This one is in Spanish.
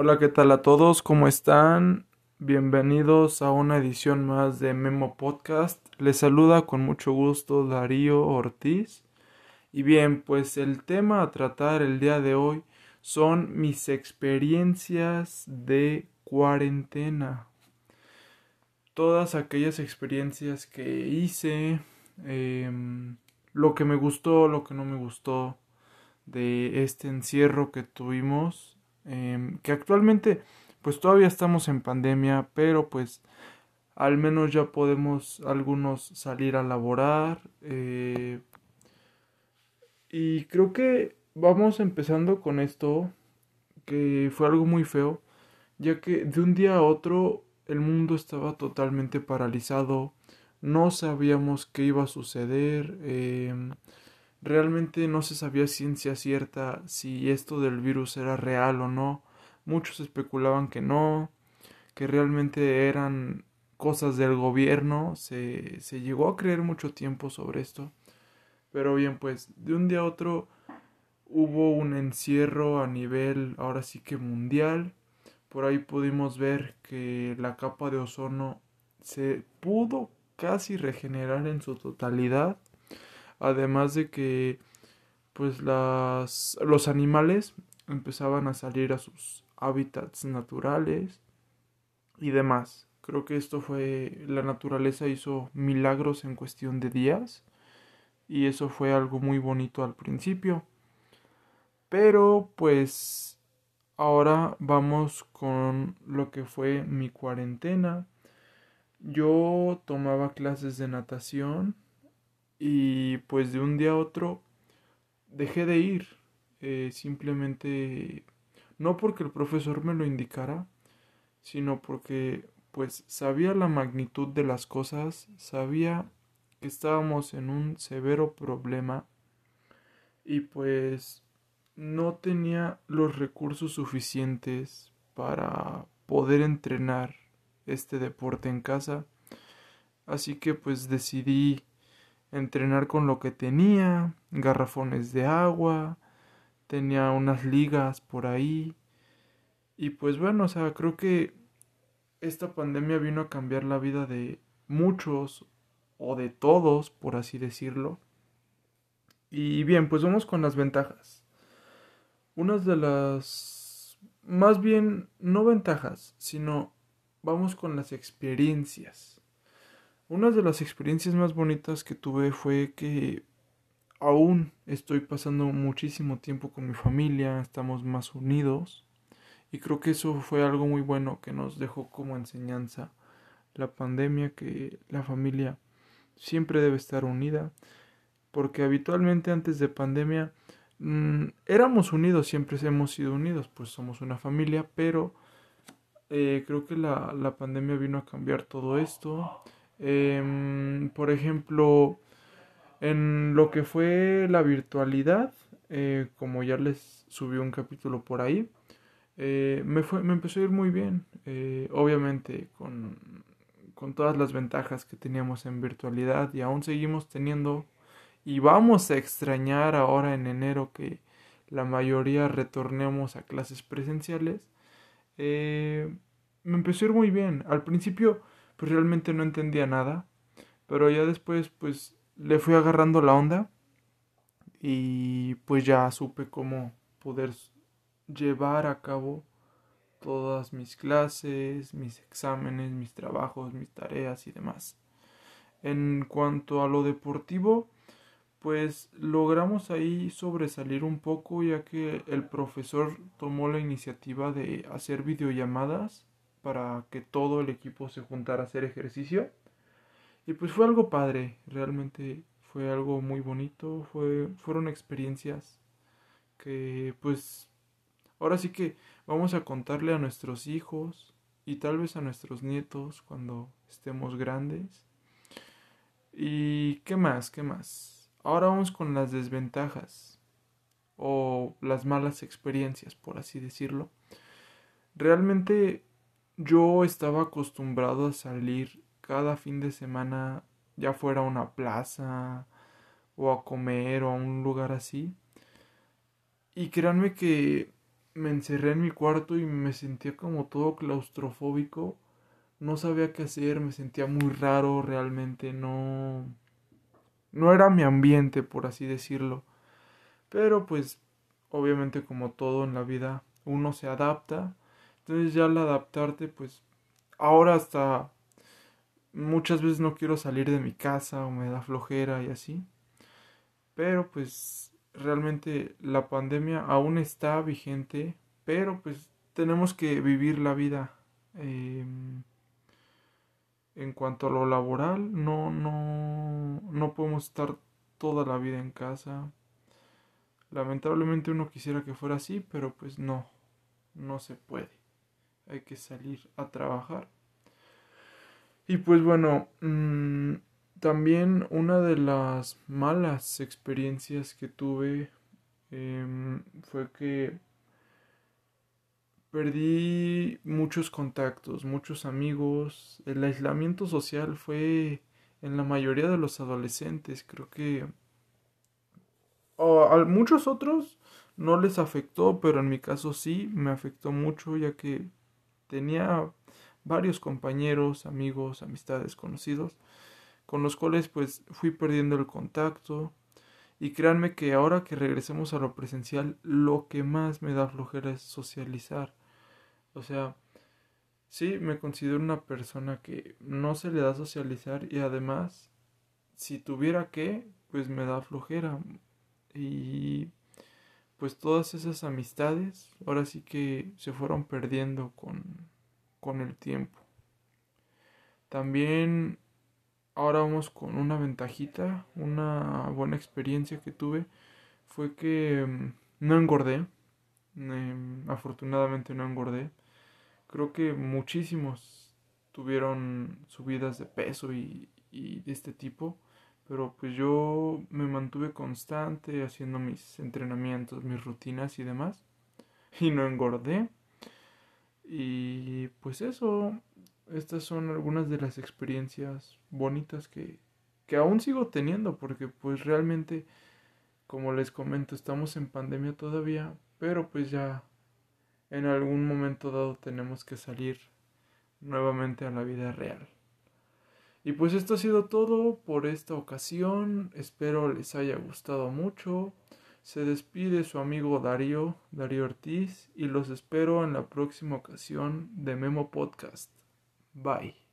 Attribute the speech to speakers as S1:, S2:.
S1: Hola, ¿qué tal a todos? ¿Cómo están? Bienvenidos a una edición más de Memo Podcast. Les saluda con mucho gusto Darío Ortiz. Y bien, pues el tema a tratar el día de hoy son mis experiencias de cuarentena. Todas aquellas experiencias que hice, em, lo que me gustó, lo que no me gustó de este encierro que tuvimos Em, que actualmente pues todavía estamos en pandemia, pero pues al menos ya podemos algunos salir a laborar. Eh, y creo que vamos empezando con esto, que fue algo muy feo, ya que de un día a otro el mundo estaba totalmente paralizado, no sabíamos qué iba a suceder, em, Realmente no se sabía ciencia cierta si esto del virus era real o no. Muchos especulaban que no, que realmente eran cosas del gobierno. Se, se llegó a creer mucho tiempo sobre esto. Pero bien, pues de un día a otro hubo un encierro a nivel ahora sí que mundial. Por ahí pudimos ver que la capa de ozono se pudo casi regenerar en su totalidad además de que pues las, los animales empezaban a salir a sus hábitats naturales y demás. Creo que esto fue, la naturaleza hizo milagros en cuestión de días y eso fue algo muy bonito al principio. Pero pues ahora vamos con lo que fue mi cuarentena. Yo tomaba clases de natación y pues de un día a otro dejé de ir. Eh, simplemente no porque el profesor me lo indicara, sino porque pues sabía la magnitud de las cosas, sabía que estábamos en un severo problema y pues no tenía los recursos suficientes para poder entrenar este deporte en casa. Así que pues decidí entrenar con lo que tenía, garrafones de agua, tenía unas ligas por ahí. Y pues bueno, o sea, creo que esta pandemia vino a cambiar la vida de muchos o de todos, por así decirlo. Y bien, pues vamos con las ventajas. Unas de las... Más bien, no ventajas, sino vamos con las experiencias. Una de las experiencias más bonitas que tuve fue que aún estoy pasando muchísimo tiempo con mi familia, estamos más unidos y creo que eso fue algo muy bueno que nos dejó como enseñanza la pandemia, que la familia siempre debe estar unida, porque habitualmente antes de pandemia mm, éramos unidos, siempre hemos sido unidos, pues somos una familia, pero eh, creo que la, la pandemia vino a cambiar todo esto Em, por ejemplo, en lo que fue la virtualidad, eh, como ya les subí un capítulo por ahí, eh, me, fue, me empezó a ir muy bien. Eh, obviamente con, con todas las ventajas que teníamos en virtualidad y aún seguimos teniendo y vamos a extrañar ahora en enero que la mayoría retornemos a clases presenciales. me empezó a ir muy bien. Al principio pues realmente no entendía nada, pero ya después pues le fui agarrando la onda y pues ya supe cómo poder llevar a cabo todas mis clases, mis exámenes, mis trabajos, mis tareas y demás. En cuanto a lo deportivo, pues logramos ahí sobresalir un poco ya que el profesor tomó la iniciativa de hacer videollamadas para que todo el equipo se juntara a hacer ejercicio. Y pues fue algo padre, realmente fue algo muy bonito, fue, fueron experiencias que pues ahora sí que vamos a contarle a nuestros hijos y tal vez a nuestros nietos cuando estemos grandes. ¿Y qué más? ¿Qué más? Ahora vamos con las desventajas o las malas experiencias, por así decirlo. Realmente yo estaba acostumbrado a salir cada fin de semana, ya fuera a una plaza o a comer o a un lugar así. Y créanme que me encerré en mi cuarto y me sentía como todo claustrofóbico. No sabía qué hacer, me sentía muy raro realmente, no no era mi ambiente, por así decirlo. Pero pues obviamente como todo en la vida uno se adapta. Entonces ya al adaptarte pues ahora hasta muchas veces no quiero salir de mi casa o me da flojera y así. Pero pues realmente la pandemia aún está vigente, pero pues tenemos que vivir la vida. Em, en cuanto a lo laboral, no, no, no podemos estar toda la vida en casa. Lamentablemente uno quisiera que fuera así, pero pues no, no se puede. Hay que salir a trabajar. Y pues bueno, mm, también una de las malas experiencias que tuve em, fue que perdí muchos contactos, muchos amigos. El aislamiento social fue en la mayoría de los adolescentes. Creo que a muchos otros no les afectó, pero en mi caso sí me afectó mucho ya que tenía varios compañeros, amigos, amistades, conocidos, con los cuales pues fui perdiendo el contacto. Y créanme que ahora que regresemos a lo presencial, lo que más me da flojera es socializar. O sea, sí, me considero una persona que no se le da socializar y además, si tuviera que, pues me da flojera. Y pues todas esas amistades ahora sí que se fueron perdiendo con, con el tiempo. También ahora vamos con una ventajita, una buena experiencia que tuve fue que mm, no engordé, em, afortunadamente no engordé. Creo que muchísimos tuvieron subidas de peso y, y de este tipo, pero pues yo me mantuve constante haciendo mis entrenamientos, mis rutinas y demás, y no engordé. Y pues eso, estas son algunas de las experiencias bonitas que, que aún sigo teniendo, porque pues realmente, como les comento, estamos en pandemia todavía, pero pues ya en algún momento dado tenemos que salir nuevamente a la vida real. Y pues esto ha sido todo por esta ocasión. Espero les haya gustado mucho. Se despide su amigo Darío, Darío Ortiz, y los espero en la próxima ocasión de Memo Podcast. Bye.